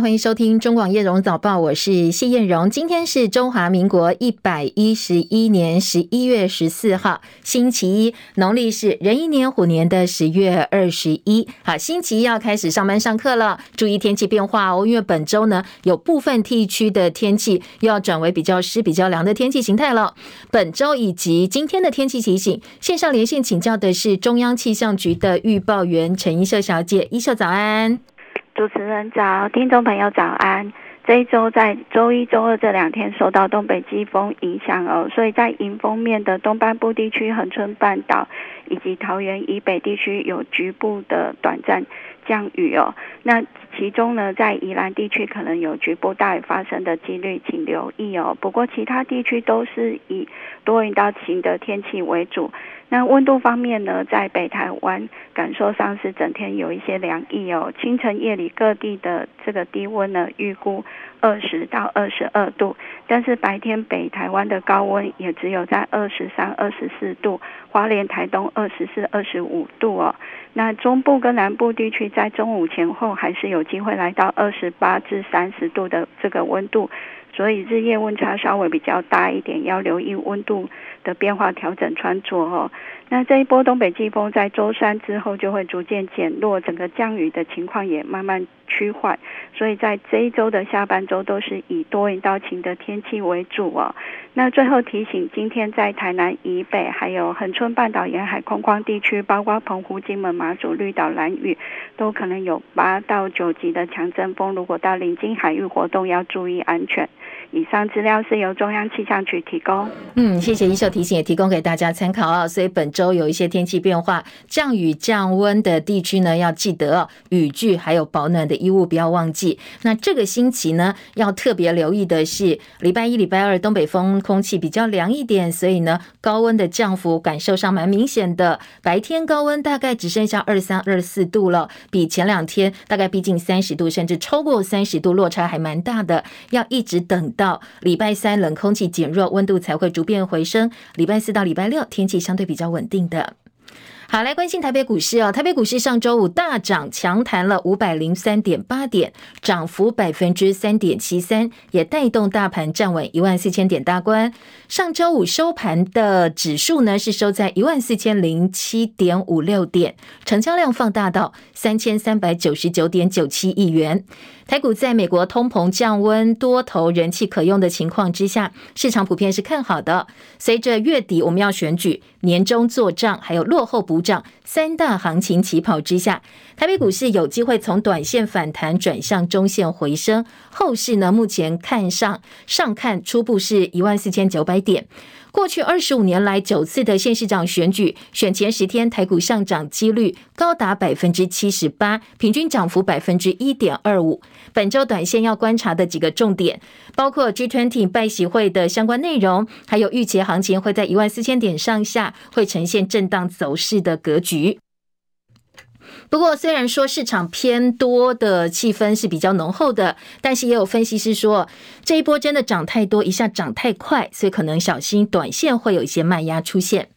欢迎收听中广叶荣早报，我是谢燕荣。今天是中华民国一百一十一年十一月十四号，星期一，农历是壬寅年虎年的十月二十一。好，星期一要开始上班上课了，注意天气变化哦，因为本周呢有部分地区的天气又要转为比较湿、比较凉的天气形态了。本周以及今天的天气提醒，线上连线请教的是中央气象局的预报员陈一秀小姐，一秀早安。主持人早，听众朋友早安。这一周在周一、周二这两天受到东北季风影响哦，所以在迎风面的东半部地区、恒春半岛以及桃园以北地区有局部的短暂降雨哦。那其中呢，在宜兰地区可能有局部大雨发生的几率，请留意哦。不过其他地区都是以多云到晴的天气为主。那温度方面呢，在北台湾感受上是整天有一些凉意哦。清晨夜里各地的这个低温呢，预估二十到二十二度，但是白天北台湾的高温也只有在二十三、二十四度，花莲、台东二十四、二十五度哦。那中部跟南部地区在中午前后还是有机会来到二十八至三十度的这个温度。所以日夜温差稍微比较大一点，要留意温度的变化，调整穿着哦。那这一波东北季风在周三之后就会逐渐减弱，整个降雨的情况也慢慢趋缓。所以在这一周的下半周都是以多云到晴的天气为主哦。那最后提醒，今天在台南以北，还有恒春半岛沿海空旷地区，包括澎湖、金门、马祖、绿岛、兰屿，都可能有八到九级的强阵风。如果到临近海域活动，要注意安全。以上资料是由中央气象局提供。嗯，谢谢一秀提醒，也提供给大家参考啊。所以本周有一些天气变化，降雨降温的地区呢，要记得雨具还有保暖的衣物不要忘记。那这个星期呢，要特别留意的是礼拜一、礼拜二东北风空气比较凉一点，所以呢，高温的降幅感受上蛮明显的。白天高温大概只剩下二三、二四度了，比前两天大概逼近三十度，甚至超过三十度，落差还蛮大的。要一直等。到礼拜三，冷空气减弱，温度才会逐渐回升。礼拜四到礼拜六，天气相对比较稳定的。好，来关心台北股市哦。台北股市上周五大涨，强弹了五百零三点八点，涨幅百分之三点七三，也带动大盘站稳一万四千点大关。上周五收盘的指数呢，是收在一万四千零七点五六点，成交量放大到三千三百九十九点九七亿元。台股在美国通膨降温、多头人气可用的情况之下，市场普遍是看好的。随着月底我们要选举、年终做账，还有落后补涨三大行情起跑之下，台北股市有机会从短线反弹转向中线回升。后市呢，目前看上上看初步是一万四千九百点。过去二十五年来九次的县市长选举，选前十天台股上涨几率高达百分之七十八，平均涨幅百分之一点二五。本周短线要观察的几个重点，包括 G20 拜习会的相关内容，还有预期行情会在一万四千点上下，会呈现震荡走势的的格局。不过，虽然说市场偏多的气氛是比较浓厚的，但是也有分析师说，这一波真的涨太多，一下涨太快，所以可能小心短线会有一些卖压出现。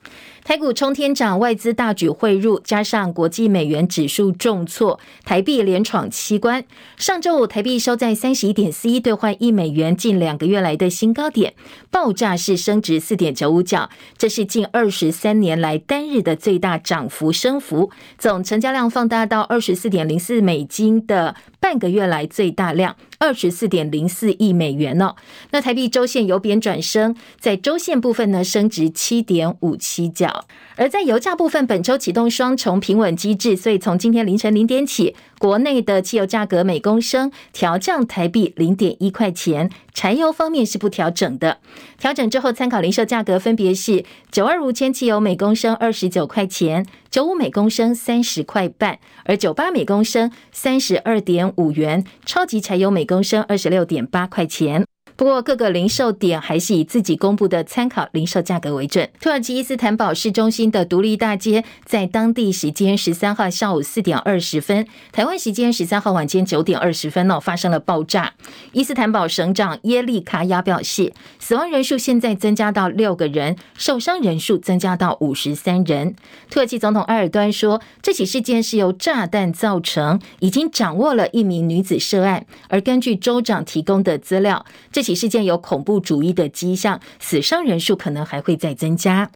台股冲天涨，外资大举汇入，加上国际美元指数重挫，台币连闯七关。上周五台币收在三十一点四一兑换一美元，近两个月来的新高点，爆炸式升值四点九五角，这是近二十三年来单日的最大涨幅升幅。总成交量放大到二十四点零四美金的半个月来最大量。二十四点零四亿美元呢、那台币周线由贬转升，在周线部分呢，升值七点五七角。而在油价部分，本周启动双重平稳机制，所以从今天凌晨零点起，国内的汽油价格每公升调降台币零点一块钱。柴油方面是不调整的，调整之后参考零售价格分别是九二五千汽油每公升二十九块钱，九五每公升三十块半，而九八每公升三十二点五元，超级柴油每公升二十六点八块钱。不过各个零售点还是以自己公布的参考零售价格为准。土耳其伊斯坦堡市中心的独立大街，在当地时间十三号下午四点二十分，台湾时间十三号晚间九点二十分哦，发生了爆炸。伊斯坦堡省长耶利卡亚表示，死亡人数现在增加到六个人，受伤人数增加到五十三人。土耳其总统埃尔端说，这起事件是由炸弹造成，已经掌握了一名女子涉案，而根据州长提供的资料，这起事件有恐怖主义的迹象，死伤人数可能还会再增加。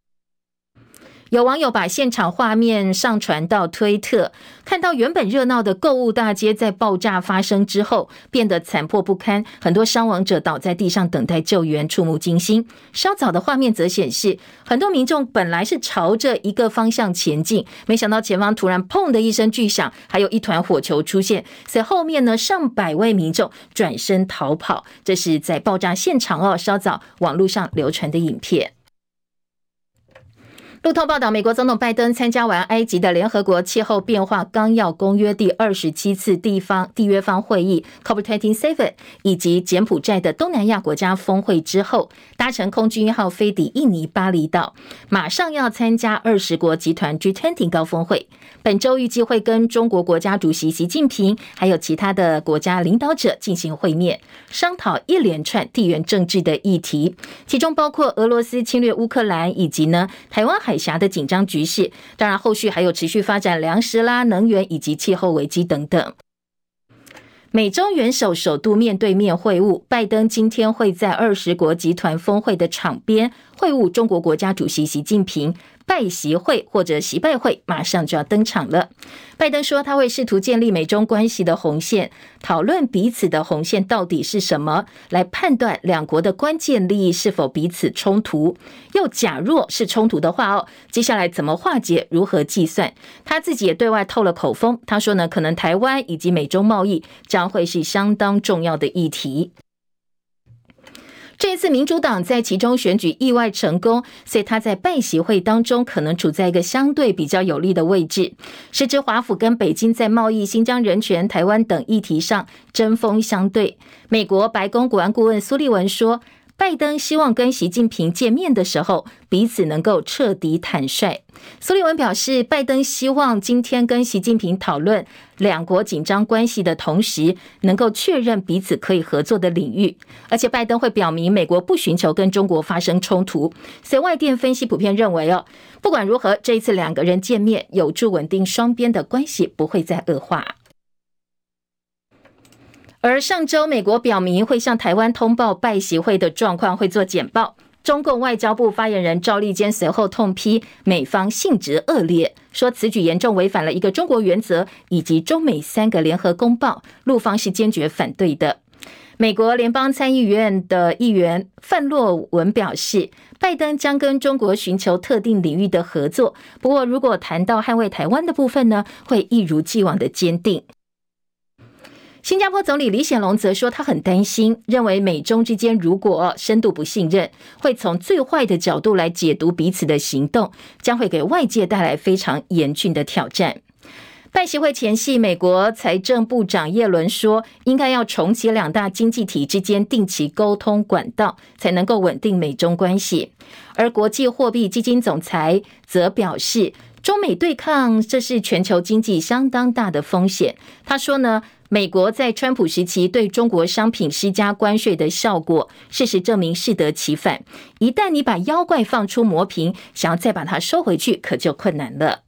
有网友把现场画面上传到推特，看到原本热闹的购物大街在爆炸发生之后变得残破不堪，很多伤亡者倒在地上等待救援，触目惊心。稍早的画面则显示，很多民众本来是朝着一个方向前进，没想到前方突然砰的一声巨响，还有一团火球出现，在后面呢，上百位民众转身逃跑。这是在爆炸现场哦，稍早网络上流传的影片。路透报道，美国总统拜登参加完埃及的联合国气候变化纲要公约第二十七次地方缔约方会议 （COP27） 以及柬埔寨的东南亚国家峰会之后，搭乘空军一号飞抵印尼巴厘岛，马上要参加二十国集团 G20 高峰会。本周预计会跟中国国家主席习近平还有其他的国家领导者进行会面，商讨一连串地缘政治的议题，其中包括俄罗斯侵略乌克兰以及呢台湾海海峡的紧张局势，当然后续还有持续发展粮食啦、能源以及气候危机等等。美中元首首度面对面会晤，拜登今天会在二十国集团峰会的场边会晤中国国家主席习近平。拜习会或者习拜会马上就要登场了。拜登说他会试图建立美中关系的红线，讨论彼此的红线到底是什么，来判断两国的关键利益是否彼此冲突。又假若是冲突的话哦，接下来怎么化解，如何计算？他自己也对外透了口风，他说呢，可能台湾以及美中贸易将会是相当重要的议题。这一次民主党在其中选举意外成功，所以他在拜席会当中可能处在一个相对比较有利的位置。时值华府跟北京在贸易、新疆人权、台湾等议题上针锋相对。美国白宫国安顾问苏利文说，拜登希望跟习近平见面的时候，彼此能够彻底坦率。苏利文表示，拜登希望今天跟习近平讨论两国紧张关系的同时，能够确认彼此可以合作的领域，而且拜登会表明美国不寻求跟中国发生冲突。所以外电分析普遍认为，哦，不管如何，这一次两个人见面有助稳定双边的关系，不会再恶化。而上周，美国表明会向台湾通报拜习会的状况，会做简报。中共外交部发言人赵立坚随后痛批美方性质恶劣，说此举严重违反了一个中国原则以及中美三个联合公报，陆方是坚决反对的。美国联邦参议院的议员范洛文表示，拜登将跟中国寻求特定领域的合作，不过如果谈到捍卫台湾的部分呢，会一如既往的坚定。新加坡总理李显龙则说，他很担心，认为美中之间如果深度不信任，会从最坏的角度来解读彼此的行动，将会给外界带来非常严峻的挑战。拜习会前夕，美国财政部长耶伦说，应该要重启两大经济体之间定期沟通管道，才能够稳定美中关系。而国际货币基金总裁则表示，中美对抗，这是全球经济相当大的风险。他说呢，美国在川普时期对中国商品施加关税的效果，事实证明适得其反。一旦你把妖怪放出魔瓶，想要再把它收回去，可就困难了。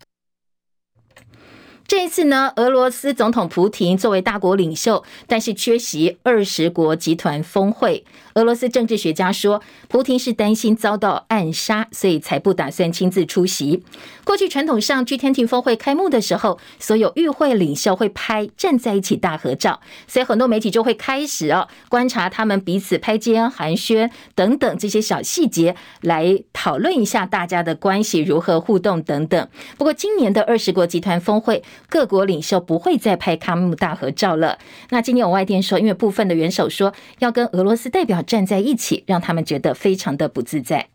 这一次呢，俄罗斯总统普京作为大国领袖，但是缺席二十国集团峰会。俄罗斯政治学家说，普京是担心遭到暗杀，所以才不打算亲自出席。过去传统上，G20 峰会开幕的时候，所有与会领袖会拍站在一起大合照，所以很多媒体就会开始哦观察他们彼此拍肩寒暄等等这些小细节，来讨论一下大家的关系如何互动等等。不过今年的二十国集团峰会。各国领袖不会再拍开幕大合照了。那今天有外电说，因为部分的元首说要跟俄罗斯代表站在一起，让他们觉得非常的不自在。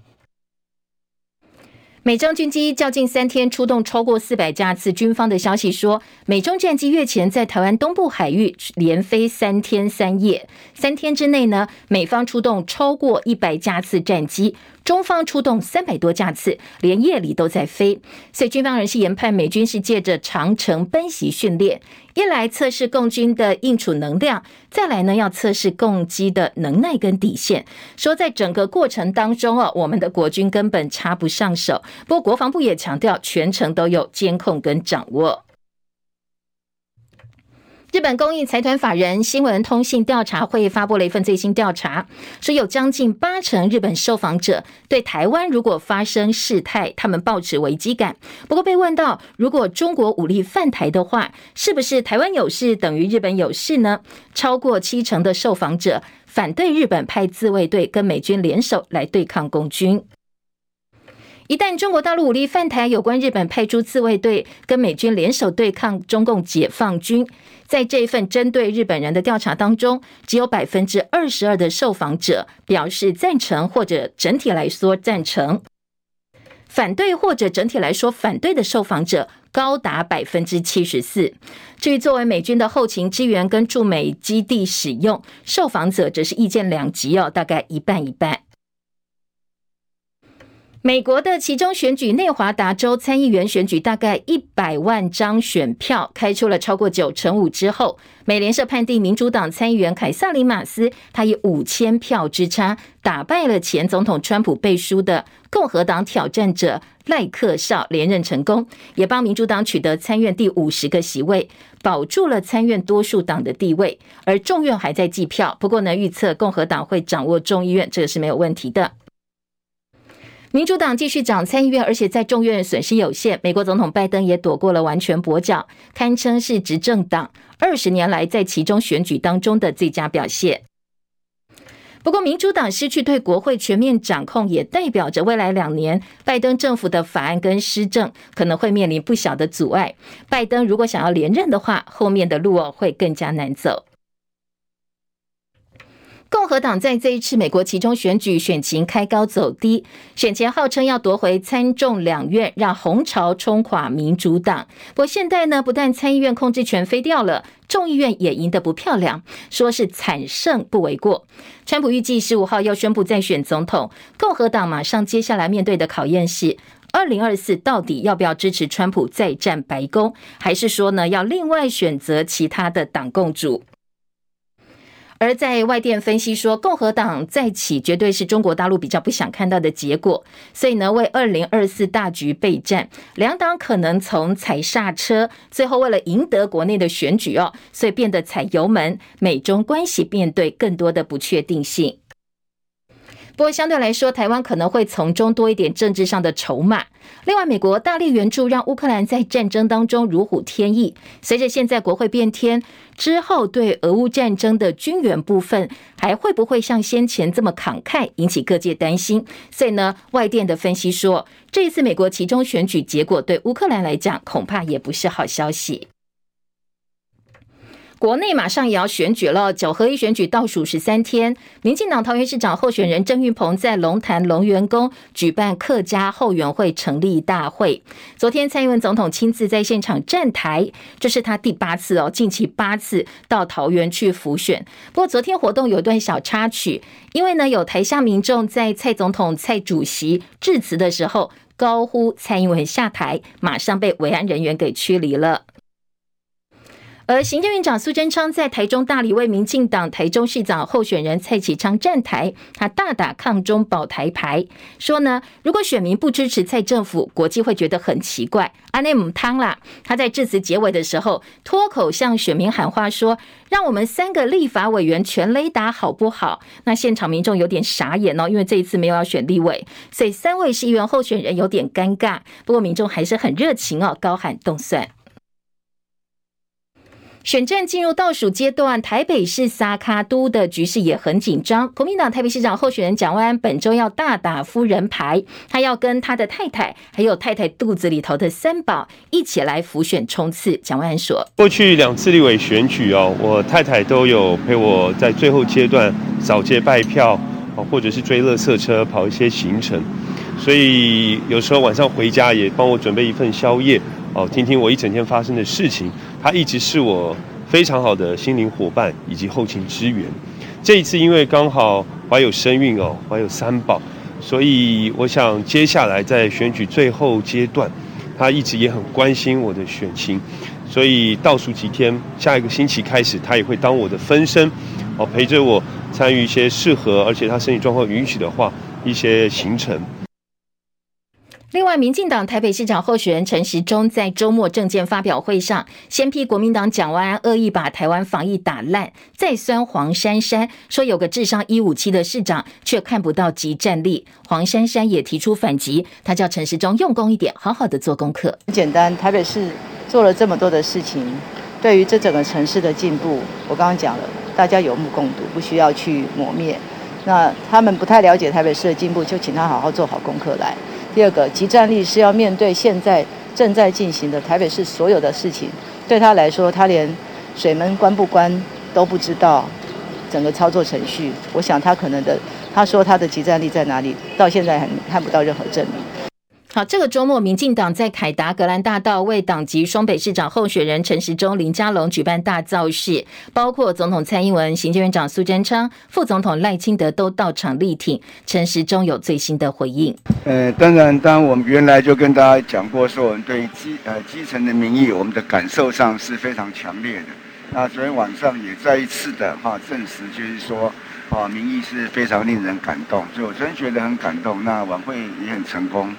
美中军机较近三天出动超过四百架次，军方的消息说，美中战机月前在台湾东部海域连飞三天三夜，三天之内呢，美方出动超过一百架次战机。中方出动三百多架次，连夜里都在飞，所以军方人士研判，美军是借着长程奔袭训练，一来测试共军的应处能量，再来呢要测试共机的能耐跟底线。说在整个过程当中哦，我们的国军根本插不上手。不过国防部也强调，全程都有监控跟掌握。日本公益财团法人新闻通信调查会发布了一份最新调查，说有将近八成日本受访者对台湾如果发生事态，他们抱持危机感。不过被问到如果中国武力犯台的话，是不是台湾有事等于日本有事呢？超过七成的受访者反对日本派自卫队跟美军联手来对抗共军。一旦中国大陆武力犯台，有关日本派出自卫队跟美军联手对抗中共解放军，在这一份针对日本人的调查当中，只有百分之二十二的受访者表示赞成，或者整体来说赞成；反对或者整体来说反对的受访者高达百分之七十四。至于作为美军的后勤支援跟驻美基地使用，受访者则是意见两极哦，大概一半一半。美国的其中选举，内华达州参议员选举，大概一百万张选票开出了超过九成五之后，美联社判定民主党参议员凯撒里马斯，他以五千票之差打败了前总统川普背书的共和党挑战者赖克绍，连任成功，也帮民主党取得参院第五十个席位，保住了参院多数党的地位。而众院还在计票，不过呢，预测共和党会掌握众议院，这个是没有问题的。民主党继续掌参议院，而且在众院损失有限。美国总统拜登也躲过了完全跛脚，堪称是执政党二十年来在其中选举当中的最佳表现。不过，民主党失去对国会全面掌控，也代表着未来两年拜登政府的法案跟施政可能会面临不小的阻碍。拜登如果想要连任的话，后面的路哦会更加难走。共和党在这一次美国其中选举选情开高走低，选前号称要夺回参众两院，让红潮冲垮民主党。不过现在呢，不但参议院控制权飞掉了，众议院也赢得不漂亮，说是惨胜不为过。川普预计十五号要宣布再选总统，共和党马上接下来面对的考验是：二零二四到底要不要支持川普再战白宫，还是说呢要另外选择其他的党共主？而在外电分析说，共和党再起绝对是中国大陆比较不想看到的结果，所以呢，为二零二四大局备战，两党可能从踩刹车，最后为了赢得国内的选举哦，所以变得踩油门，美中关系面对更多的不确定性。不过相对来说，台湾可能会从中多一点政治上的筹码。另外，美国大力援助让乌克兰在战争当中如虎添翼。随着现在国会变天之后，对俄乌战争的军援部分还会不会像先前这么慷慨，引起各界担心。所以呢，外电的分析说，这一次美国其中选举结果对乌克兰来讲，恐怕也不是好消息。国内马上也要选举了，九合一选举倒数十三天。民进党桃园市长候选人郑运鹏在龙潭龙源宫举办客家后援会成立大会。昨天蔡英文总统亲自在现场站台，这是他第八次哦，近期八次到桃园去辅选。不过昨天活动有一段小插曲，因为呢有台下民众在蔡总统、蔡主席致辞的时候高呼蔡英文下台，马上被维安人员给驱离了。而行政院长苏贞昌在台中大里为民进党台中市长候选人蔡启昌站台，他大打抗中保台牌，说呢，如果选民不支持蔡政府，国际会觉得很奇怪。阿内姆汤啦，他在致辞结尾的时候脱口向选民喊话说：“让我们三个立法委员全雷打好不好？”那现场民众有点傻眼哦，因为这一次没有要选立委，所以三位市议员候选人有点尴尬。不过民众还是很热情哦，高喊动蒜。选战进入倒数阶段，台北市三脚督的局势也很紧张。国民党台北市长候选人蒋万安本周要大打夫人牌，他要跟他的太太，还有太太肚子里头的三宝一起来辅选冲刺。蒋万安说：“过去两次立委选举哦，我太太都有陪我在最后阶段扫街拜票，或者是追垃圾车，跑一些行程。”所以有时候晚上回家也帮我准备一份宵夜哦，听听我一整天发生的事情。他一直是我非常好的心灵伙伴以及后勤支援。这一次因为刚好怀有身孕哦，怀有三宝，所以我想接下来在选举最后阶段，他一直也很关心我的选情，所以倒数几天，下一个星期开始，他也会当我的分身，哦，陪着我参与一些适合，而且他身体状况允许的话，一些行程。另外，民进党台北市长候选人陈时中在周末政见发表会上，先批国民党蒋万安恶意把台湾防疫打烂，再酸黄珊珊说有个智商一五七的市长却看不到即战力。黄珊珊也提出反击，他叫陈时中用功一点，好好的做功课。很简单，台北市做了这么多的事情，对于这整个城市的进步，我刚刚讲了，大家有目共睹，不需要去磨灭。那他们不太了解台北市的进步，就请他好好做好功课来。第二个，集战力是要面对现在正在进行的台北市所有的事情。对他来说，他连水门关不关都不知道，整个操作程序，我想他可能的，他说他的集战力在哪里，到现在还看不到任何证明。好，这个周末，民进党在凯达格兰大道为党籍双北市长候选人陈时中、林佳龙举办大造势，包括总统蔡英文、行政院长苏贞昌、副总统赖清德都到场力挺。陈时中有最新的回应。呃，当然，当然，我们原来就跟大家讲过，说我们对基呃基层的民意，我们的感受上是非常强烈的。那昨天晚上也再一次的哈证实，就是说啊民意是非常令人感动，所以我真觉得很感动。那晚会也很成功。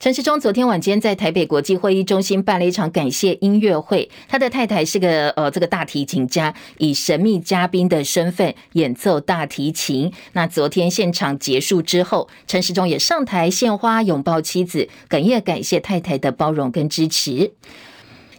陈时中昨天晚间在台北国际会议中心办了一场感谢音乐会，他的太太是个呃这个大提琴家，以神秘嘉宾的身份演奏大提琴。那昨天现场结束之后，陈时中也上台献花拥抱妻子，哽咽感谢太太的包容跟支持。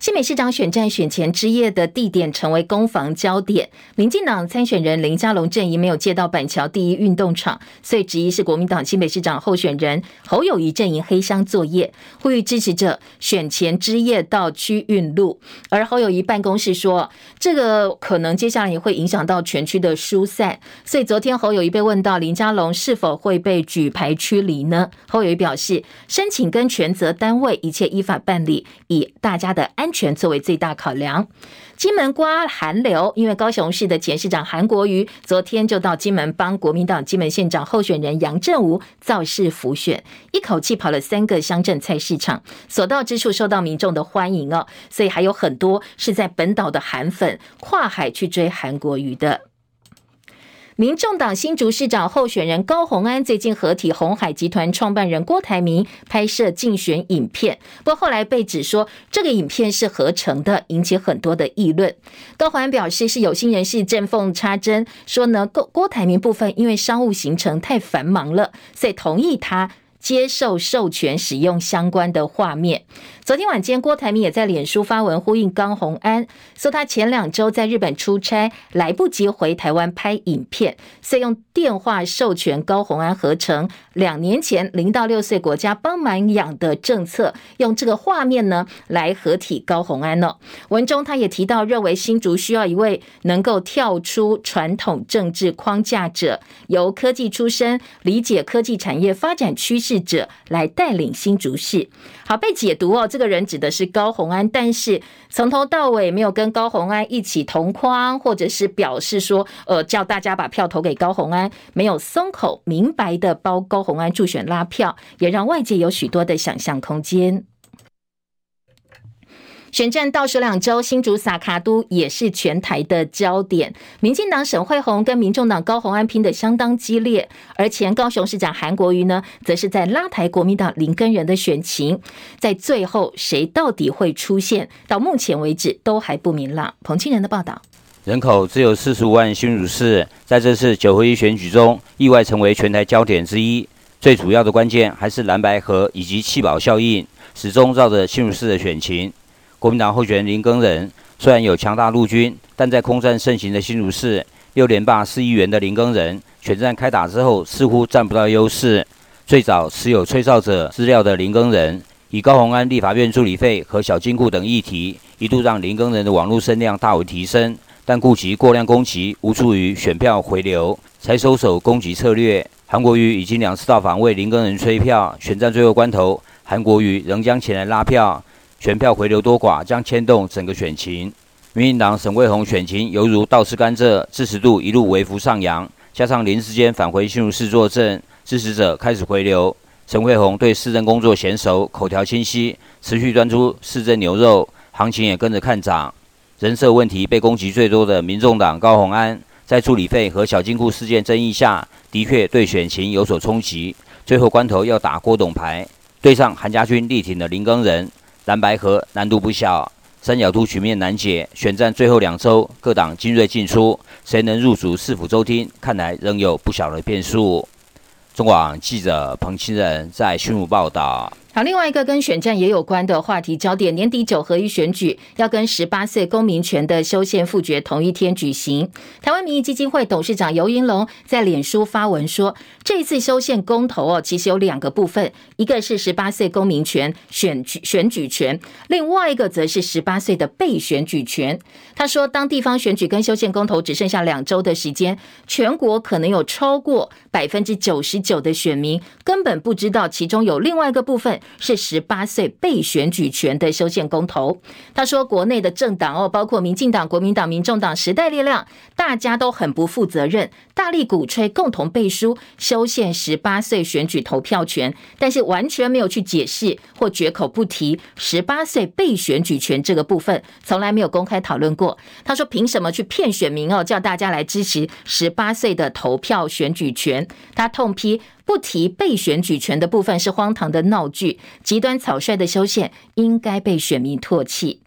新北市长选战选前之夜的地点成为攻防焦点，民进党参选人林佳龙阵营没有借到板桥第一运动场，所以质疑是国民党新北市长候选人侯友谊阵营黑箱作业，呼吁支持者选前之夜到区运路。而侯友谊办公室说，这个可能接下来也会影响到全区的疏散，所以昨天侯友谊被问到林佳龙是否会被举牌驱离呢？侯友谊表示，申请跟权责单位一切依法办理，以大家的安全作为最大考量。金门刮寒流，因为高雄市的前市长韩国瑜昨天就到金门帮国民党金门县长候选人杨振武造势浮选，一口气跑了三个乡镇菜市场，所到之处受到民众的欢迎哦，所以还有很多是在本岛的韩粉跨海去追韩国瑜的。民众党新竹市长候选人高鸿安最近合体红海集团创办人郭台铭拍摄竞选影片，不过后来被指说这个影片是合成的，引起很多的议论。高鸿安表示是有心人士见缝插针，说呢郭郭台铭部分因为商务行程太繁忙了，所以同意他。接受授权使用相关的画面。昨天晚间，郭台铭也在脸书发文呼应高虹安，说他前两周在日本出差，来不及回台湾拍影片，所以用电话授权高虹安合成两年前零到六岁国家帮忙养的政策，用这个画面呢来合体高虹安呢。文中他也提到，认为新竹需要一位能够跳出传统政治框架者，由科技出身，理解科技产业发展趋势。者来带领新竹市，好被解读哦。这个人指的是高红安，但是从头到尾没有跟高红安一起同框，或者是表示说，呃，叫大家把票投给高红安，没有松口，明白的包高红安助选拉票，也让外界有许多的想象空间。选战倒数两周，新竹撒卡都也是全台的焦点。民进党沈慧虹跟民众党高虹安拼得相当激烈，而前高雄市长韩国瑜呢，则是在拉抬国民党林根仁的选情。在最后，谁到底会出现？到目前为止都还不明朗。彭清仁的报道：人口只有四十五万，新竹市在这次九合一选举中意外成为全台焦点之一。最主要的关键还是蓝白河以及弃保效应，始终绕着新竹市的选情。国民党候选人林耕仁虽然有强大陆军，但在空战盛行的新竹市，六连霸市议员的林耕仁，选战开打之后似乎占不到优势。最早持有吹哨者资料的林耕仁，以高虹安立法院助理费和小金库等议题，一度让林耕仁的网络声量大为提升。但顾及过量攻击无助于选票回流，才收手攻击策略。韩国瑜已经两次到访为林耕仁催票，选战最后关头，韩国瑜仍将前来拉票，选票回流多寡将牵动整个选情。民进党沈慧虹选情犹如倒吃甘蔗，支持度一路微幅上扬，加上临时间返回新竹市作证，支持者开始回流。沈慧虹对市政工作娴熟，口条清晰，持续端出市政牛肉，行情也跟着看涨。人设问题被攻击最多的民众党高虹安，在助理费和小金库事件争议下，的确对选情有所冲击。最后关头要打郭董牌，对上韩家军力挺的林耕仁，蓝白河难度不小。三角都局面难解，选战最后两周，各党精锐进出，谁能入主市府州厅，看来仍有不小的变数。中广记者彭清仁在新竹报道。好，另外一个跟选战也有关的话题焦点，年底九合一选举要跟十八岁公民权的修宪复决同一天举行。台湾民意基金会董事长游盈隆在脸书发文说，这一次修宪公投哦，其实有两个部分，一个是十八岁公民权选举选举权，另外一个则是十八岁的被选举权。他说，当地方选举跟修宪公投只剩下两周的时间，全国可能有超过百分之九十九的选民根本不知道其中有另外一个部分。是十八岁被选举权的修宪公投。他说，国内的政党哦，包括民进党、国民党、民众党、时代力量，大家都很不负责任，大力鼓吹共同背书修宪十八岁选举投票权，但是完全没有去解释或绝口不提十八岁被选举权这个部分，从来没有公开讨论过。他说，凭什么去骗选民哦，叫大家来支持十八岁的投票选举权？他痛批。不提被选举权的部分是荒唐的闹剧，极端草率的修宪应该被选民唾弃。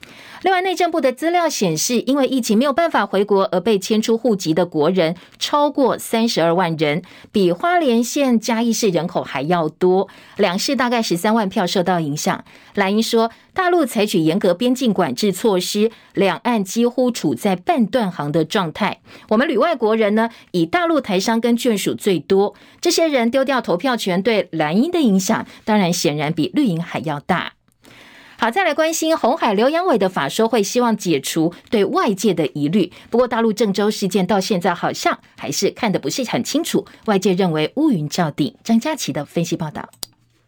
另外，内政部的资料显示，因为疫情没有办法回国而被迁出户籍的国人超过三十二万人，比花莲县嘉义市人口还要多，两市大概十三万票受到影响。蓝营说，大陆采取严格边境管制措施，两岸几乎处在半断航的状态。我们旅外国人呢，以大陆台商跟眷属最多，这些人丢掉投票权，对蓝营的影响，当然显然比绿营还要大。好，再来关心红海刘扬伟的法说会，希望解除对外界的疑虑。不过，大陆郑州事件到现在好像还是看得不是很清楚，外界认为乌云罩顶。张佳琪的分析报道：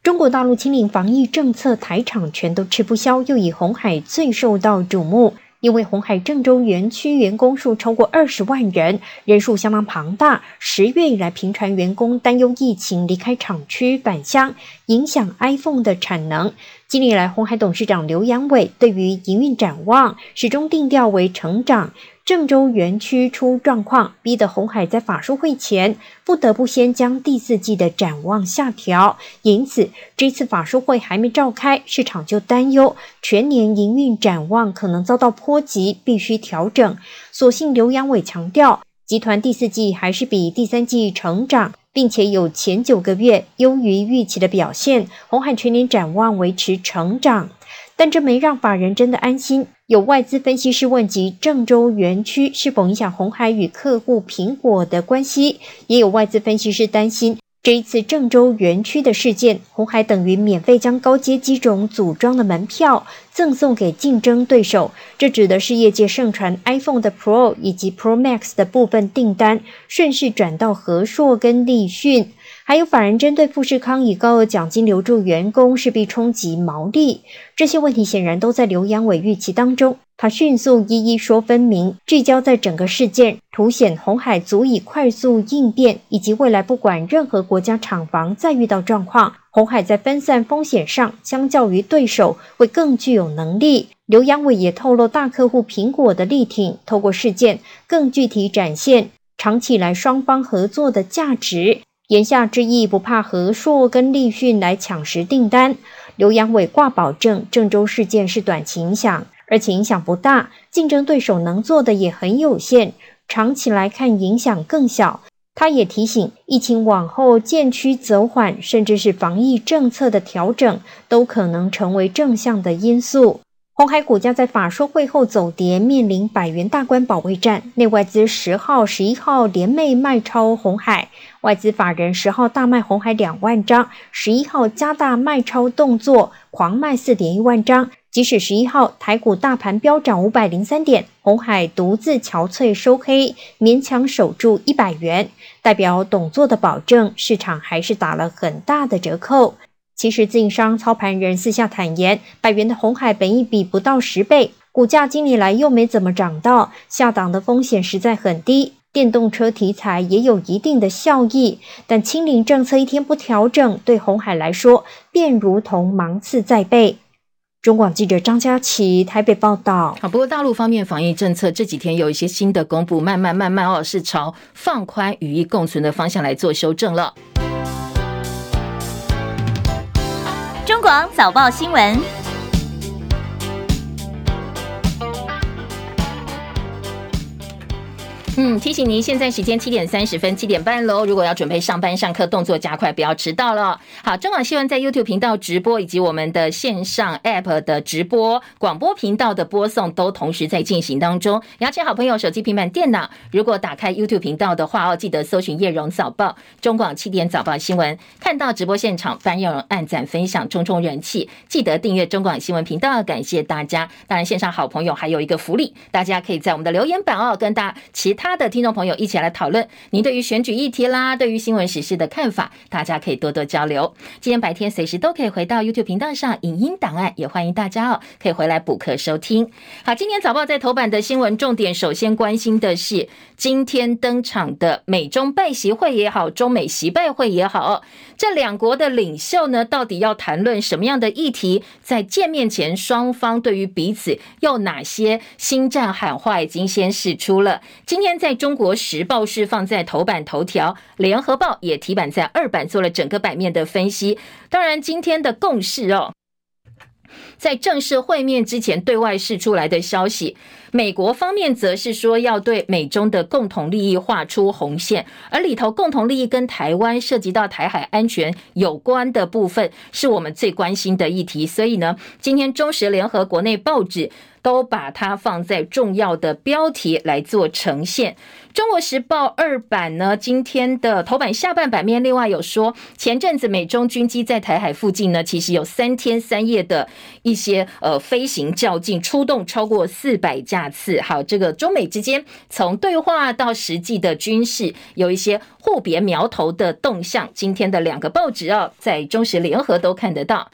中国大陆清零防疫政策，台厂全都吃不消，又以红海最受到瞩目。因为红海郑州园区员工数超过二十万人，人数相当庞大。十月以来，频传员工担忧疫情离开厂区返乡，影响 iPhone 的产能。近年来，鸿海董事长刘扬伟对于营运展望始终定调为成长。郑州园区出状况，逼得鸿海在法说会前不得不先将第四季的展望下调。因此，这次法说会还没召开，市场就担忧全年营运展望可能遭到波及，必须调整。所幸刘扬伟强调，集团第四季还是比第三季成长，并且有前九个月优于预期的表现。红海全年展望维持成长。但这没让法人真的安心。有外资分析师问及郑州园区是否影响红海与客户苹果的关系，也有外资分析师担心这一次郑州园区的事件，红海等于免费将高阶机种组装的门票赠送给竞争对手。这指的是业界盛传 iPhone 的 Pro 以及 Pro Max 的部分订单顺势转到和硕跟立讯。还有法人针对富士康以高额奖金留住员工，势必冲击毛利。这些问题显然都在刘扬伟预期当中。他迅速一一说分明，聚焦在整个事件，凸显红海足以快速应变，以及未来不管任何国家厂房再遇到状况，红海在分散风险上，相较于对手会更具有能力。刘扬伟也透露大客户苹果的力挺，透过事件更具体展现长期来双方合作的价值。言下之意，不怕和硕跟立讯来抢食订单。刘扬伟挂保证，郑州事件是短期影响，而且影响不大，竞争对手能做的也很有限，长期来看影响更小。他也提醒，疫情往后渐趋走缓，甚至是防疫政策的调整，都可能成为正向的因素。红海股价在法说会后走跌，面临百元大关保卫战。内外资十号、十一号联袂卖超红海，外资法人十号大卖红海两万张，十一号加大卖超动作，狂卖四点一万张，即使十一号台股大盘飙涨五百零三点，红海独自憔悴收黑，勉强守住一百元，代表董座的保证，市场还是打了很大的折扣。其实自营商操盘人私下坦言，百元的红海本益比不到十倍，股价今年来又没怎么涨到，下档的风险实在很低。电动车题材也有一定的效益，但清零政策一天不调整，对红海来说便如同芒刺在背。中广记者张佳琪台北报道。好，不过大陆方面防疫政策这几天有一些新的公布，慢慢慢慢哦，是朝放宽与疫共存的方向来做修正了。广早报新闻。嗯，提醒您，现在时间七点三十分，七点半喽。如果要准备上班上课，动作加快，不要迟到了。好，中广新闻在 YouTube 频道直播，以及我们的线上 App 的直播、广播频道的播送都同时在进行当中。邀请好朋友手机、平板、电脑，如果打开 YouTube 频道的话哦，记得搜寻叶荣早报、中广七点早报新闻，看到直播现场，翻叶荣按赞、分享，冲冲人气。记得订阅中广新闻频道，感谢大家。当然，线上好朋友还有一个福利，大家可以在我们的留言板哦，跟大其他。的听众朋友一起来讨论，您对于选举议题啦，对于新闻时事的看法，大家可以多多交流。今天白天随时都可以回到 YouTube 频道上影音档案，也欢迎大家哦，可以回来补课收听。好，今天早报在头版的新闻重点，首先关心的是今天登场的美中拜习会也好，中美习拜会也好，这两国的领袖呢，到底要谈论什么样的议题？在见面前，双方对于彼此又哪些心战喊话已经先使出了。今天。在中国时报是放在头版头条，联合报也提版在二版，做了整个版面的分析。当然，今天的共识哦，在正式会面之前对外释出来的消息，美国方面则是说要对美中的共同利益画出红线，而里头共同利益跟台湾涉及到台海安全有关的部分，是我们最关心的议题。所以呢，今天中时联合国内报纸。都把它放在重要的标题来做呈现。中国时报二版呢，今天的头版下半版面，另外有说，前阵子美中军机在台海附近呢，其实有三天三夜的一些呃飞行较劲，出动超过四百架次。好，这个中美之间从对话到实际的军事，有一些互别苗头的动向。今天的两个报纸啊，在中时联合都看得到。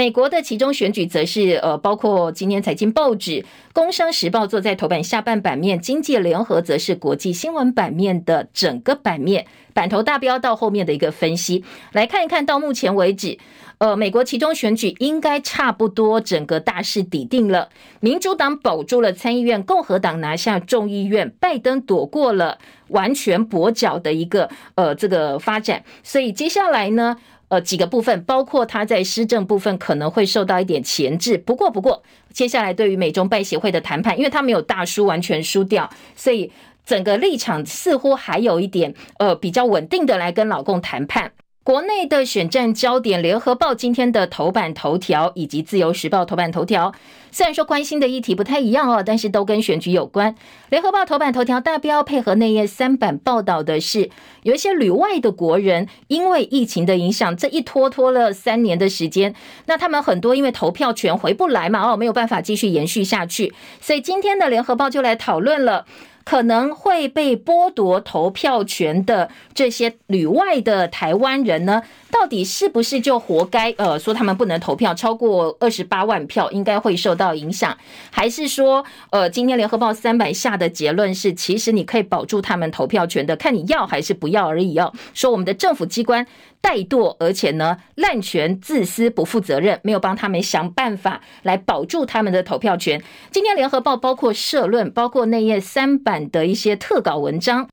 美国的其中选举则是呃，包括今天财经报纸《工商时报》坐在头版下半版面，《经济联合》则是国际新闻版面的整个版面版头大标到后面的一个分析，来看一看到目前为止，呃，美国其中选举应该差不多整个大势底定了，民主党保住了参议院，共和党拿下众议院，拜登躲过了完全跛脚的一个呃这个发展，所以接下来呢？呃，几个部分，包括他在施政部分可能会受到一点钳制。不过，不过，接下来对于美中拜协会的谈判，因为他没有大输，完全输掉，所以整个立场似乎还有一点呃比较稳定的来跟老共谈判。国内的选战焦点，联合报今天的头版头条以及自由时报头版头条，虽然说关心的议题不太一样哦，但是都跟选举有关。联合报头版头条大标配合内页三版报道的是，有一些旅外的国人因为疫情的影响，这一拖拖了三年的时间，那他们很多因为投票权回不来嘛，哦，没有办法继续延续下去，所以今天的联合报就来讨论了。可能会被剥夺投票权的这些旅外的台湾人呢，到底是不是就活该？呃，说他们不能投票，超过二十八万票应该会受到影响，还是说，呃，今天联合报三百下的结论是，其实你可以保住他们投票权的，看你要还是不要而已哦。说我们的政府机关。怠惰，而且呢，滥权、自私、不负责任，没有帮他们想办法来保住他们的投票权。今天联合报包括社论，包括内页三版的一些特稿文章。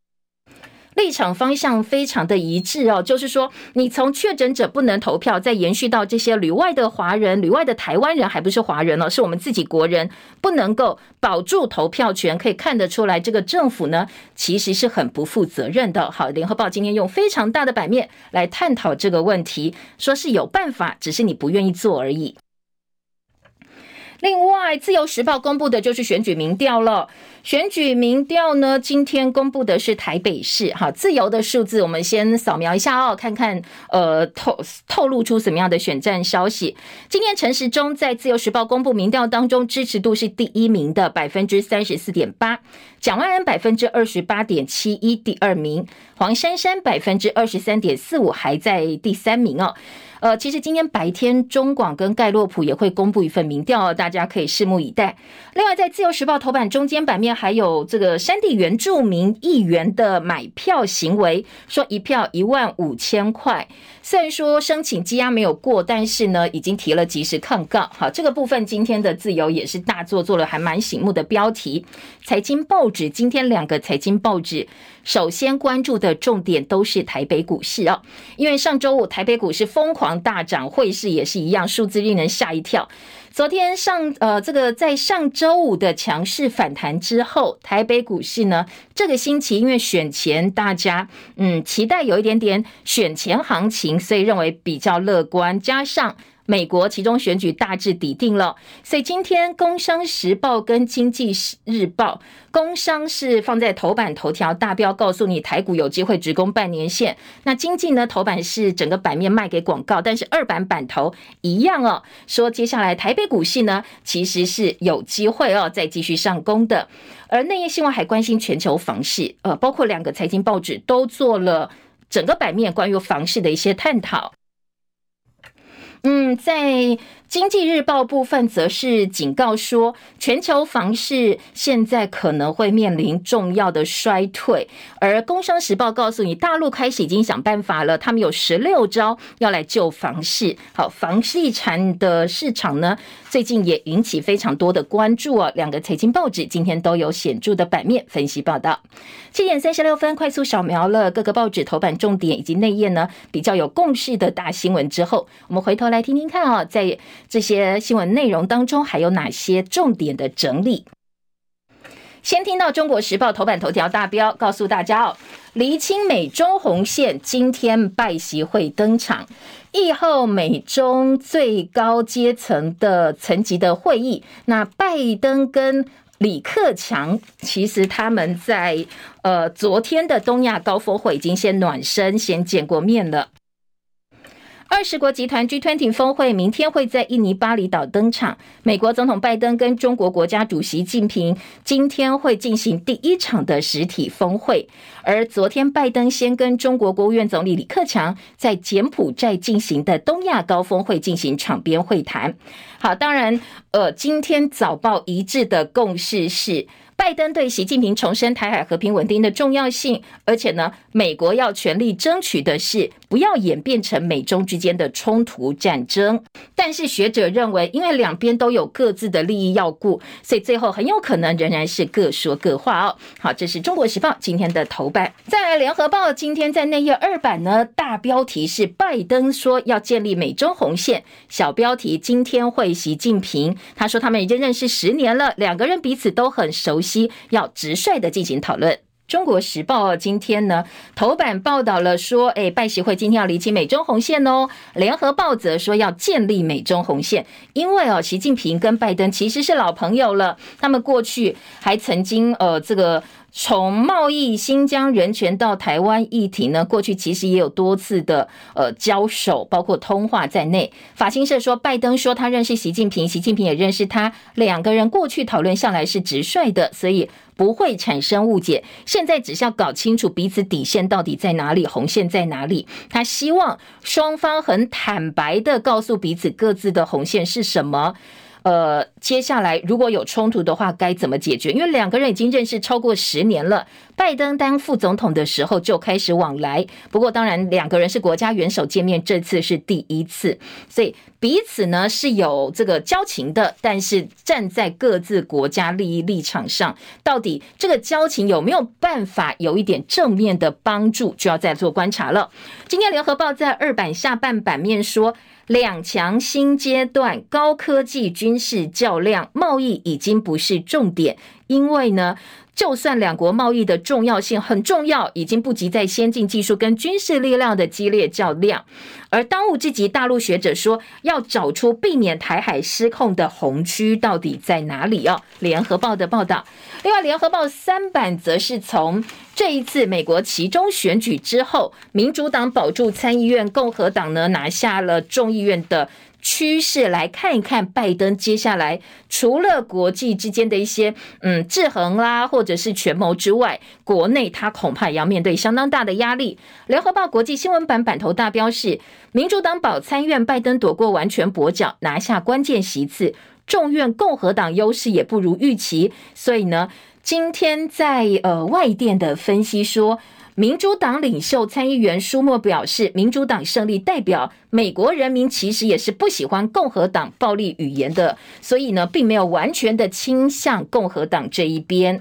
立场方向非常的一致哦，就是说，你从确诊者不能投票，再延续到这些旅外的华人、旅外的台湾人，还不是华人哦，是我们自己国人，不能够保住投票权，可以看得出来，这个政府呢，其实是很不负责任的。好，联合报今天用非常大的版面来探讨这个问题，说是有办法，只是你不愿意做而已。另外，《自由时报》公布的就是选举民调了。选举民调呢，今天公布的是台北市哈自由的数字，我们先扫描一下哦，看看呃透透露出什么样的选战消息。今天陈时中在《自由时报》公布民调当中，支持度是第一名的百分之三十四点八，蒋万安百分之二十八点七一，第二名，黄珊珊百分之二十三点四五，还在第三名哦。呃，其实今天白天中广跟盖洛普也会公布一份民调，大家可以拭目以待。另外，在自由时报头版中间版面还有这个山地原住民议员的买票行为，说一票一万五千块。虽然说申请羁押没有过，但是呢，已经提了即时抗告。好，这个部分今天的自由也是大做做了还蛮醒目的标题。财经报纸今天两个财经报纸。首先关注的重点都是台北股市哦，因为上周五台北股市疯狂大涨，汇市也是一样，数字令人吓一跳。昨天上呃，这个在上周五的强势反弹之后，台北股市呢，这个星期因为选前大家嗯期待有一点点选前行情，所以认为比较乐观，加上。美国其中选举大致底定了，所以今天《工商时报》跟《经济日报》，工商是放在头版头条大标，告诉你台股有机会直攻半年线。那经济呢，头版是整个版面卖给广告，但是二版版头一样哦，说接下来台北股市呢，其实是有机会哦，再继续上攻的。而内页新闻还关心全球房市，呃，包括两个财经报纸都做了整个版面关于房市的一些探讨。嗯，在。经济日报部分则是警告说，全球房市现在可能会面临重要的衰退，而工商时报告诉你，大陆开始已经想办法了，他们有十六招要来救房市。好，房地产的市场呢，最近也引起非常多的关注啊。两个财经报纸今天都有显著的版面分析报道。七点三十六分，快速扫描了各个报纸头版重点以及内页呢比较有共识的大新闻之后，我们回头来来听听看啊，在。这些新闻内容当中还有哪些重点的整理？先听到《中国时报》头版头条大标，告诉大家哦，厘清美中红线，今天拜习会登场，议后美中最高阶层的层级的会议。那拜登跟李克强，其实他们在呃昨天的东亚高峰会已经先暖身，先见过面了。二十国集团 G20 峰会明天会在印尼巴厘岛登场。美国总统拜登跟中国国家主席习近平今天会进行第一场的实体峰会，而昨天拜登先跟中国国务院总理李克强在柬埔寨进行的东亚高峰会进行场边会谈。好，当然，呃，今天早报一致的共识是。拜登对习近平重申台海和平稳定的重要性，而且呢，美国要全力争取的是不要演变成美中之间的冲突战争。但是学者认为，因为两边都有各自的利益要顾，所以最后很有可能仍然是各说各话哦。好，这是中国时报今天的头版。再来，联合报今天在内页二版呢，大标题是拜登说要建立美中红线，小标题今天会习近平，他说他们已经认识十年了，两个人彼此都很熟悉。要直率的进行讨论。中国时报今天呢头版报道了说，哎，拜习会今天要离清美中红线哦。联合报则说要建立美中红线，因为哦，习近平跟拜登其实是老朋友了，他们过去还曾经呃这个。从贸易、新疆人权到台湾议题呢，过去其实也有多次的呃交手，包括通话在内。法新社说，拜登说他认识习近平，习近平也认识他，两个人过去讨论向来是直率的，所以不会产生误解。现在只是要搞清楚彼此底线到底在哪里，红线在哪里。他希望双方很坦白的告诉彼此各自的红线是什么。呃，接下来如果有冲突的话，该怎么解决？因为两个人已经认识超过十年了。拜登当副总统的时候就开始往来，不过当然两个人是国家元首见面，这次是第一次，所以彼此呢是有这个交情的。但是站在各自国家利益立场上，到底这个交情有没有办法有一点正面的帮助，就要再做观察了。今天联合报在二版下半版面说。两强新阶段，高科技、军事教量，贸易已经不是重点，因为呢，就算两国贸易的重要性很重要，已经不及在先进技术跟军事力量的激烈较量。而当务之急，大陆学者说要找出避免台海失控的红区到底在哪里哦。联合报的报道，另外联合报三版则是从这一次美国期中选举之后，民主党保住参议院，共和党呢拿下了众议院的。趋势来看一看，拜登接下来除了国际之间的一些嗯制衡啦，或者是权谋之外，国内他恐怕也要面对相当大的压力。联合报国际新闻版版头大标是：民主党保参院，拜登躲过完全跛脚，拿下关键席次；众院共和党优势也不如预期。所以呢，今天在呃外电的分析说。民主党领袖参议员舒默表示，民主党胜利代表美国人民其实也是不喜欢共和党暴力语言的，所以呢，并没有完全的倾向共和党这一边。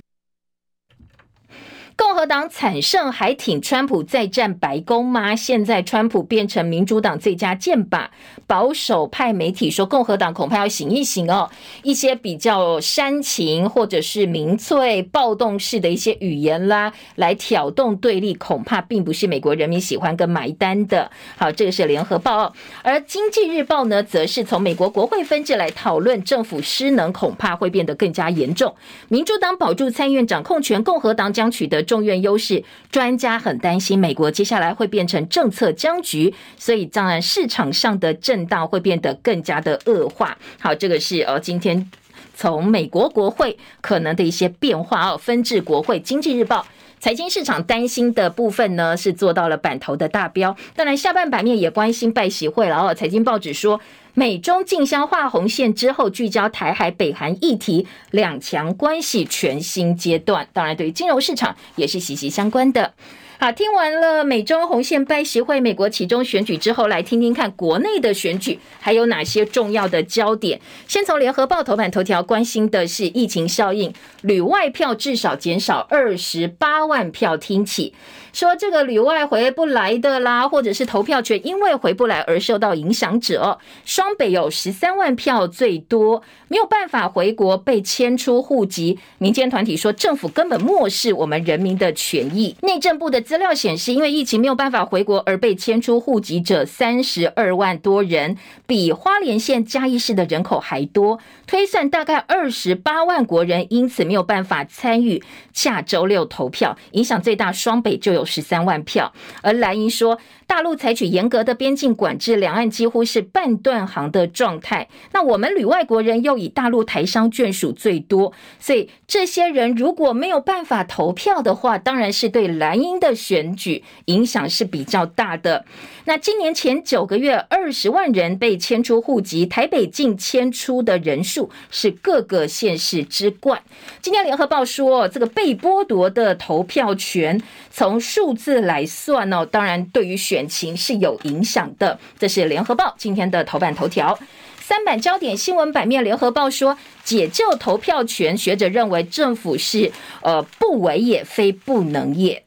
共和党惨胜还挺川普再战白宫吗？现在川普变成民主党最佳箭靶，保守派媒体说共和党恐怕要醒一醒哦。一些比较煽情或者是民粹暴动式的一些语言啦，来挑动对立，恐怕并不是美国人民喜欢跟买单的。好，这个是联合报，而经济日报呢，则是从美国国会分支来讨论政府失能，恐怕会变得更加严重。民主党保住参议院掌控权，共和党将取得。众院优势，专家很担心美国接下来会变成政策僵局，所以当然市场上的震荡会变得更加的恶化。好，这个是呃今天从美国国会可能的一些变化哦。分治国会，经济日报财经市场担心的部分呢是做到了版头的大标，当然下半版面也关心拜习会了哦。财经报纸说。美中竞相画红线之后，聚焦台海、北韩议题，两强关系全新阶段。当然，对于金融市场也是息息相关的。好，听完了美中红线拜习会、美国其中选举之后，来听听看国内的选举还有哪些重要的焦点。先从联合报头版头条关心的是疫情效应，旅外票至少减少二十八万票听起。说这个旅外回不来的啦，或者是投票权因为回不来而受到影响者，双北有十三万票最多，没有办法回国被迁出户籍。民间团体说政府根本漠视我们人民的权益。内政部的资料显示，因为疫情没有办法回国而被迁出户籍者三十二万多人，比花莲县嘉义市的人口还多。推算大概二十八万国人因此没有办法参与下周六投票，影响最大双北就有。十三万票，而蓝营说，大陆采取严格的边境管制，两岸几乎是半断航的状态。那我们旅外国人又以大陆台商眷属最多，所以这些人如果没有办法投票的话，当然是对蓝营的选举影响是比较大的。那今年前九个月，二十万人被迁出户籍，台北净迁出的人数是各个县市之冠。今天联合报说，这个被剥夺的投票权从数字来算哦，当然对于选选情是有影响的。这是联合报今天的头版头条。三版焦点新闻版面，联合报说解救投票权，学者认为政府是呃不为也非不能也。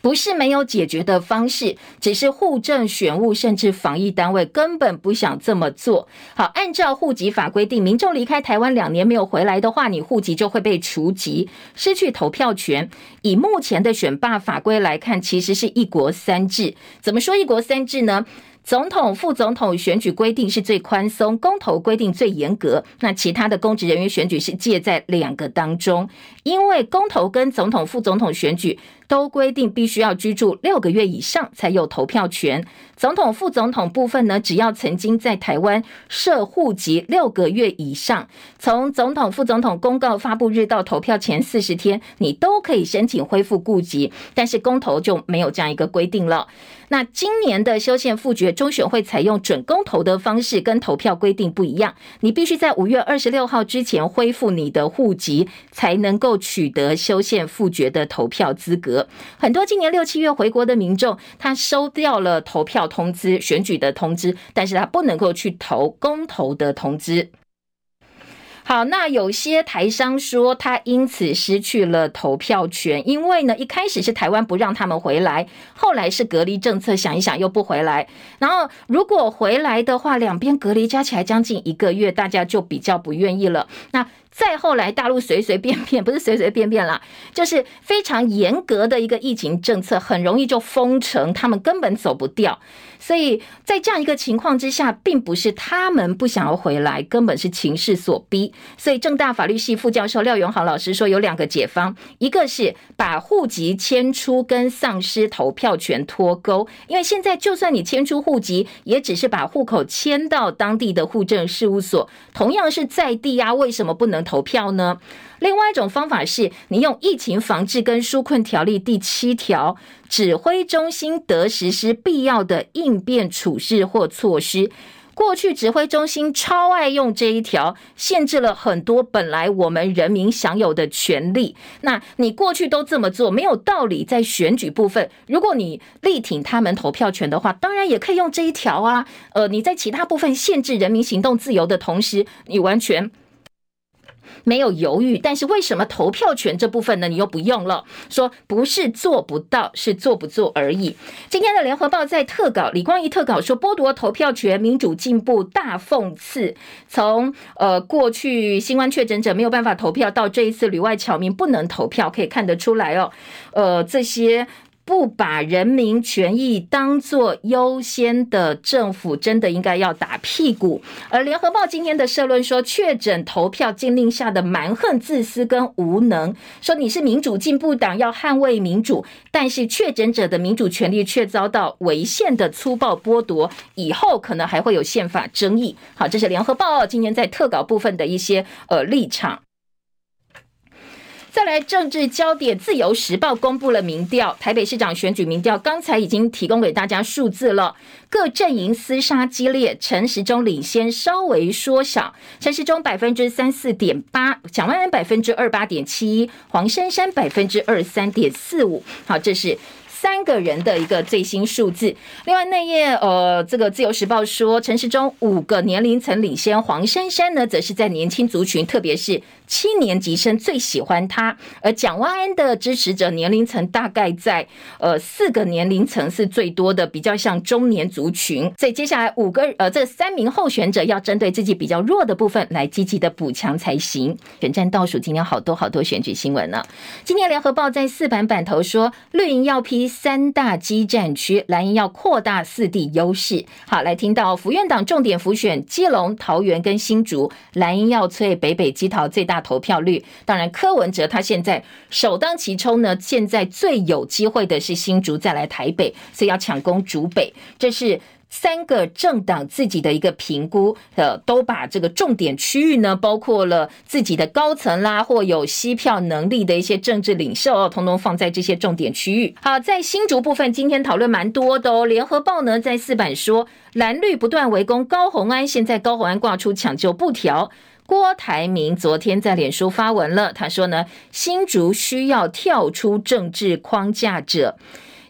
不是没有解决的方式，只是户政选务甚至防疫单位根本不想这么做。好，按照户籍法规定，民众离开台湾两年没有回来的话，你户籍就会被除籍，失去投票权。以目前的选罢法规来看，其实是一国三制。怎么说一国三制呢？总统、副总统选举规定是最宽松，公投规定最严格。那其他的公职人员选举是介在两个当中，因为公投跟总统、副总统选举。都规定必须要居住六个月以上才有投票权。总统、副总统部分呢，只要曾经在台湾设户籍六个月以上，从总统、副总统公告发布日到投票前四十天，你都可以申请恢复户籍。但是公投就没有这样一个规定了。那今年的修宪复决，中选会采用准公投的方式，跟投票规定不一样。你必须在五月二十六号之前恢复你的户籍，才能够取得修宪复决的投票资格。很多今年六七月回国的民众，他收掉了投票通知、选举的通知，但是他不能够去投公投的通知。好，那有些台商说他因此失去了投票权，因为呢，一开始是台湾不让他们回来，后来是隔离政策，想一想又不回来。然后如果回来的话，两边隔离加起来将近一个月，大家就比较不愿意了。那再后来大陆随随便便，不是随随便便啦，就是非常严格的一个疫情政策，很容易就封城，他们根本走不掉。所以在这样一个情况之下，并不是他们不想要回来，根本是情势所逼。所以正大法律系副教授廖永豪老师说，有两个解方，一个是把户籍迁出跟丧失投票权脱钩，因为现在就算你迁出户籍，也只是把户口迁到当地的户政事务所，同样是在地啊，为什么不能投票呢？另外一种方法是，你用疫情防治跟纾困条例第七条，指挥中心得实施必要的应变处置或措施。过去指挥中心超爱用这一条，限制了很多本来我们人民享有的权利。那你过去都这么做，没有道理。在选举部分，如果你力挺他们投票权的话，当然也可以用这一条啊。呃，你在其他部分限制人民行动自由的同时，你完全。没有犹豫，但是为什么投票权这部分呢？你又不用了？说不是做不到，是做不做而已。今天的联合报在特稿，李光仪特稿说，剥夺投票权，民主进步大讽刺。从呃过去新冠确诊者没有办法投票，到这一次旅外侨民不能投票，可以看得出来哦。呃，这些。不把人民权益当作优先的政府，真的应该要打屁股。而联合报今天的社论说，确诊投票禁令下的蛮横、自私跟无能，说你是民主进步党要捍卫民主，但是确诊者的民主权利却遭到违宪的粗暴剥夺，以后可能还会有宪法争议。好，这是联合报今天在特稿部分的一些呃立场。再来政治焦点，《自由时报》公布了民调，台北市长选举民调，刚才已经提供给大家数字了。各阵营厮杀激烈，陈时中领先稍微缩小，陈时中百分之三四点八，蒋万安百分之二八点七一，黄珊珊百分之二三点四五。好，这是。三个人的一个最新数字。另外那页，呃，这个自由时报说，陈时中五个年龄层领先，黄珊珊呢，则是在年轻族群，特别是七年级生最喜欢他。而蒋万安的支持者年龄层大概在呃四个年龄层是最多的，比较像中年族群。所以接下来五个呃这三名候选者要针对自己比较弱的部分来积极的补强才行。选战倒数，今天好多好多选举新闻呢。今天联合报在四版版头说，绿营要批。三大基战区，蓝营要扩大四地优势。好，来听到福院党重点浮选基隆、桃园跟新竹，蓝营要催北北基桃最大投票率。当然，柯文哲他现在首当其冲呢，现在最有机会的是新竹，再来台北，所以要抢攻竹北。这是。三个政党自己的一个评估，呃，都把这个重点区域呢，包括了自己的高层啦，或有吸票能力的一些政治领袖哦，统统放在这些重点区域。好，在新竹部分，今天讨论蛮多的哦。联合报呢在四版说，蓝绿不断围攻高虹安，现在高虹安挂出抢救布条。郭台铭昨天在脸书发文了，他说呢，新竹需要跳出政治框架者。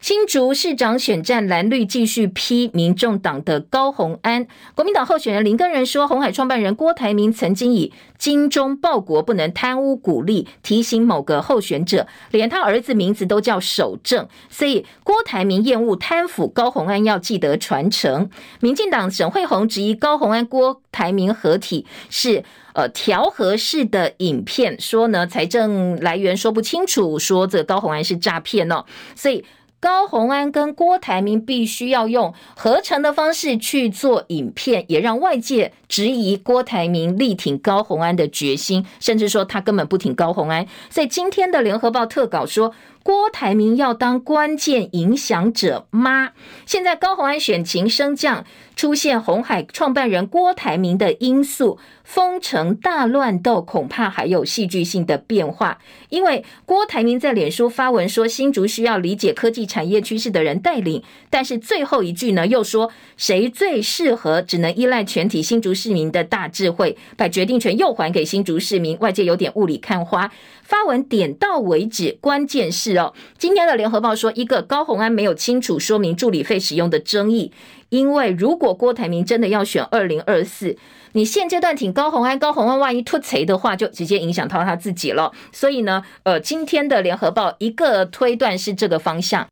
新竹市长选战蓝绿继续批民众党的高虹安，国民党候选人林根仁说，红海创办人郭台铭曾经以精忠报国不能贪污鼓励提醒某个候选者，连他儿子名字都叫守正，所以郭台铭厌恶贪腐，高虹安要记得传承。民进党沈惠虹质疑高虹安郭台铭合体是呃调和式的影片，说呢财政来源说不清楚，说这高虹安是诈骗哦，所以。高红安跟郭台铭必须要用合成的方式去做影片，也让外界质疑郭台铭力挺高红安的决心，甚至说他根本不挺高红安。所以今天的联合报特稿说，郭台铭要当关键影响者吗？现在高虹安选情升降，出现红海创办人郭台铭的因素。封城大乱斗恐怕还有戏剧性的变化，因为郭台铭在脸书发文说，新竹需要理解科技产业趋势的人带领，但是最后一句呢又说，谁最适合只能依赖全体新竹市民的大智慧，把决定权又还给新竹市民，外界有点雾里看花。发文点到为止，关键是哦，今天的联合报说，一个高虹安没有清楚说明助理费使用的争议，因为如果郭台铭真的要选二零二四。你现阶段挺高虹安，高虹安万一脱贼的话，就直接影响到他自己了。所以呢，呃，今天的联合报一个推断是这个方向。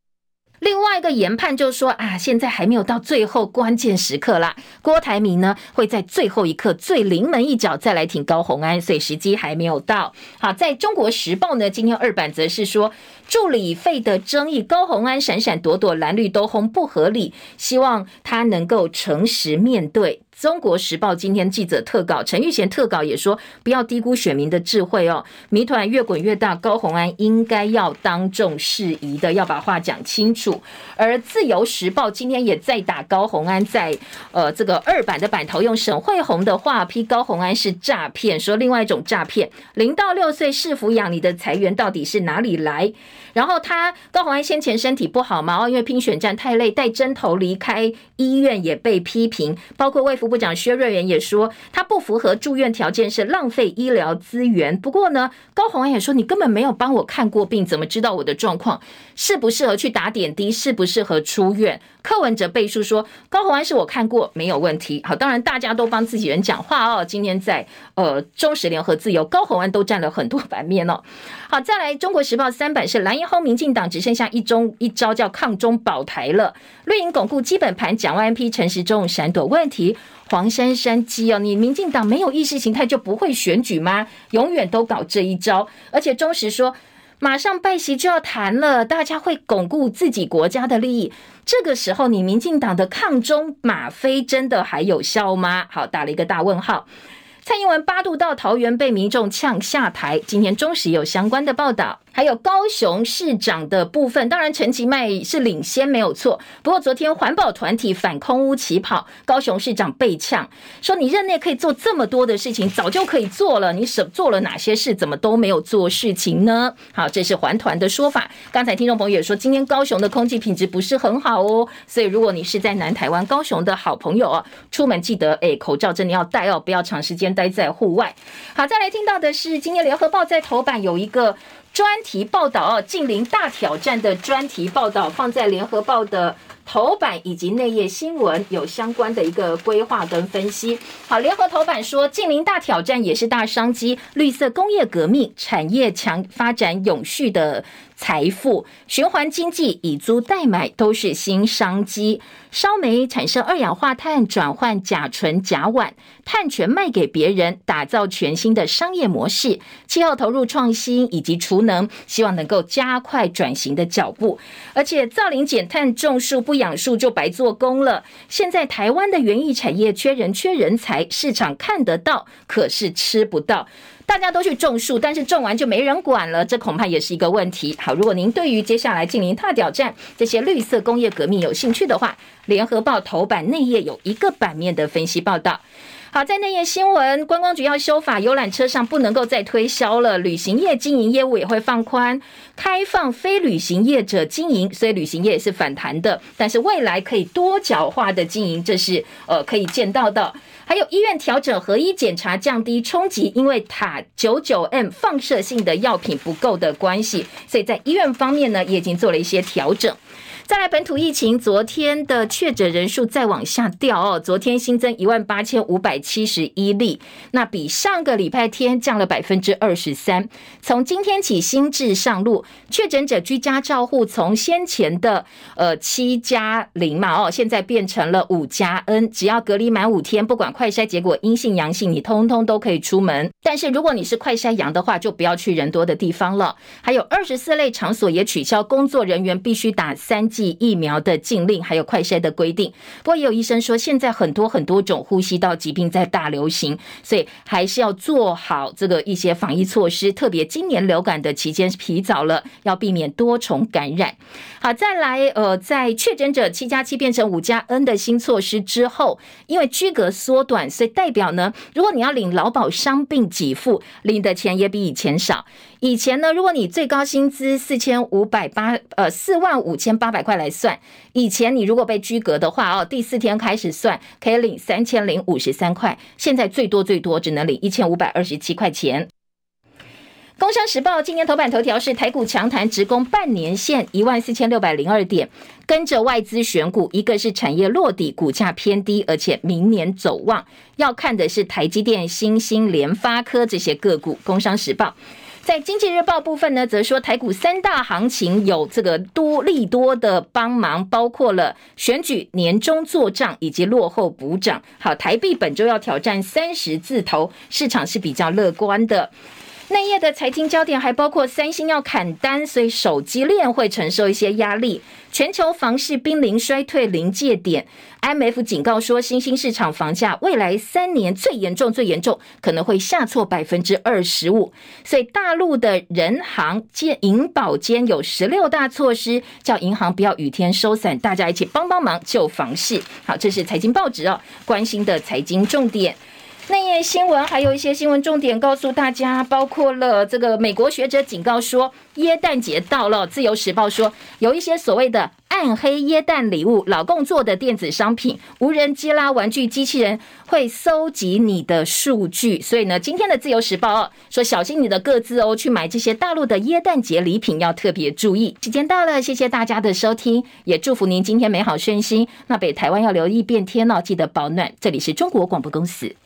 另外一个研判就是说啊，现在还没有到最后关键时刻啦。郭台铭呢会在最后一刻最临门一脚再来挺高红安，所以时机还没有到。好，在中国时报呢，今天二版则是说助理费的争议，高红安闪闪躲躲，蓝绿都轰不合理，希望他能够诚实面对。中国时报今天记者特稿，陈玉贤特稿也说，不要低估选民的智慧哦。谜团越滚越大，高虹安应该要当众释疑的，要把话讲清楚。而自由时报今天也在打高虹安，在呃这个二版的版头用沈慧红的话批高虹安是诈骗，说另外一种诈骗，零到六岁是抚养，你的财源到底是哪里来？然后他高虹安先前身体不好嘛，哦，因为拼选战太累，带针头离开医院也被批评，包括为福长薛瑞元也说他不符合住院条件，是浪费医疗资源。不过呢，高虹安也说你根本没有帮我看过病，怎么知道我的状况？适不适合去打点滴？适不适合出院？柯文哲背书说高虹安是我看过，没有问题。好，当然大家都帮自己人讲话哦。今天在呃中时联合自由，高虹安都占了很多版面哦。好，再来中国时报三版是蓝营后，民进党只剩下一中一招叫抗中保台了。绿营巩固基本盘，蒋万 P 陈时中闪躲问题。黄珊珊基哦，你民进党没有意识形态就不会选举吗？永远都搞这一招，而且中时说。马上拜席就要谈了，大家会巩固自己国家的利益。这个时候，你民进党的抗中马非真的还有效吗？好，打了一个大问号。蔡英文八度到桃园被民众呛下台，今天中时有相关的报道。还有高雄市长的部分，当然陈其迈是领先没有错。不过昨天环保团体反空污起跑，高雄市长被呛，说你任内可以做这么多的事情，早就可以做了，你什做了哪些事，怎么都没有做事情呢？好，这是环团的说法。刚才听众朋友也说，今天高雄的空气品质不是很好哦，所以如果你是在南台湾高雄的好朋友哦，出门记得诶，口罩真的要戴哦，不要长时间待在户外。好，再来听到的是今年联合报在头版有一个。专题报道近邻大挑战的专题报道放在联合报的头版以及内页新闻有相关的一个规划跟分析。好，联合头版说，近邻大挑战也是大商机，绿色工业革命，产业强发展永续的。财富循环经济，以租代买都是新商机。烧煤产生二氧化碳，转换甲醇甲烷，碳权卖给别人，打造全新的商业模式。气候投入创新以及储能，希望能够加快转型的脚步。而且造林减碳种树不养树就白做工了。现在台湾的园艺产业缺人缺人才，市场看得到，可是吃不到。大家都去种树，但是种完就没人管了，这恐怕也是一个问题。好，如果您对于接下来净零大挑战这些绿色工业革命有兴趣的话，联合报头版内页有一个版面的分析报道。好，在内页新闻，观光局要修法，游览车上不能够再推销了，旅行业经营业务也会放宽，开放非旅行业者经营，所以旅行业也是反弹的，但是未来可以多角化的经营，这是呃可以见到的。还有医院调整合一检查，降低冲击，因为塔九九 M 放射性的药品不够的关系，所以在医院方面呢，也已经做了一些调整。再来本土疫情，昨天的确诊人数再往下掉哦。昨天新增一万八千五百七十一例，那比上个礼拜天降了百分之二十三。从今天起新制上路，确诊者居家照护从先前的呃七加零嘛哦，现在变成了五加 N，只要隔离满五天，不管快筛结果阴性阳性，你通通都可以出门。但是如果你是快筛阳的话，就不要去人多的地方了。还有二十四类场所也取消工作人员必须打三。剂疫苗的禁令，还有快筛的规定。不过也有医生说，现在很多很多种呼吸道疾病在大流行，所以还是要做好这个一些防疫措施。特别今年流感的期间提早了，要避免多重感染。好，再来，呃，在确诊者七加七变成五加 N 的新措施之后，因为居隔缩短，所以代表呢，如果你要领劳保伤病给付，领的钱也比以前少。以前呢，如果你最高薪资四千五百八，呃，四万五千八百块来算，以前你如果被居格的话，哦，第四天开始算，可以领三千零五十三块，现在最多最多只能领一千五百二十七块钱。工商时报今年头版头条是台股强弹直攻半年线一万四千六百零二点，跟着外资选股，一个是产业落底，股价偏低，而且明年走旺，要看的是台积电、新兴、联发科这些个股。工商时报。在经济日报部分呢，则说台股三大行情有这个多利多的帮忙，包括了选举、年终做账以及落后补涨。好，台币本周要挑战三十字头，市场是比较乐观的。内页的财经焦点还包括三星要砍单，所以手机链会承受一些压力。全球房市濒临衰退临界点，IMF 警告说，新兴市场房价未来三年最严重、最严重可能会下挫百分之二十五。所以大陆的人行兼银保监有十六大措施，叫银行不要雨天收伞，大家一起帮帮忙救房市。好，这是财经报纸哦，关心的财经重点。内页新闻还有一些新闻重点告诉大家，包括了这个美国学者警告说，耶诞节到了。自由时报说，有一些所谓的暗黑耶诞礼物，老共做的电子商品、无人机啦、玩具机器人会搜集你的数据。所以呢，今天的自由时报哦，说小心你的各自哦，去买这些大陆的耶诞节礼品要特别注意。时间到了，谢谢大家的收听，也祝福您今天美好顺心。那北台湾要留意变天哦，记得保暖。这里是中国广播公司。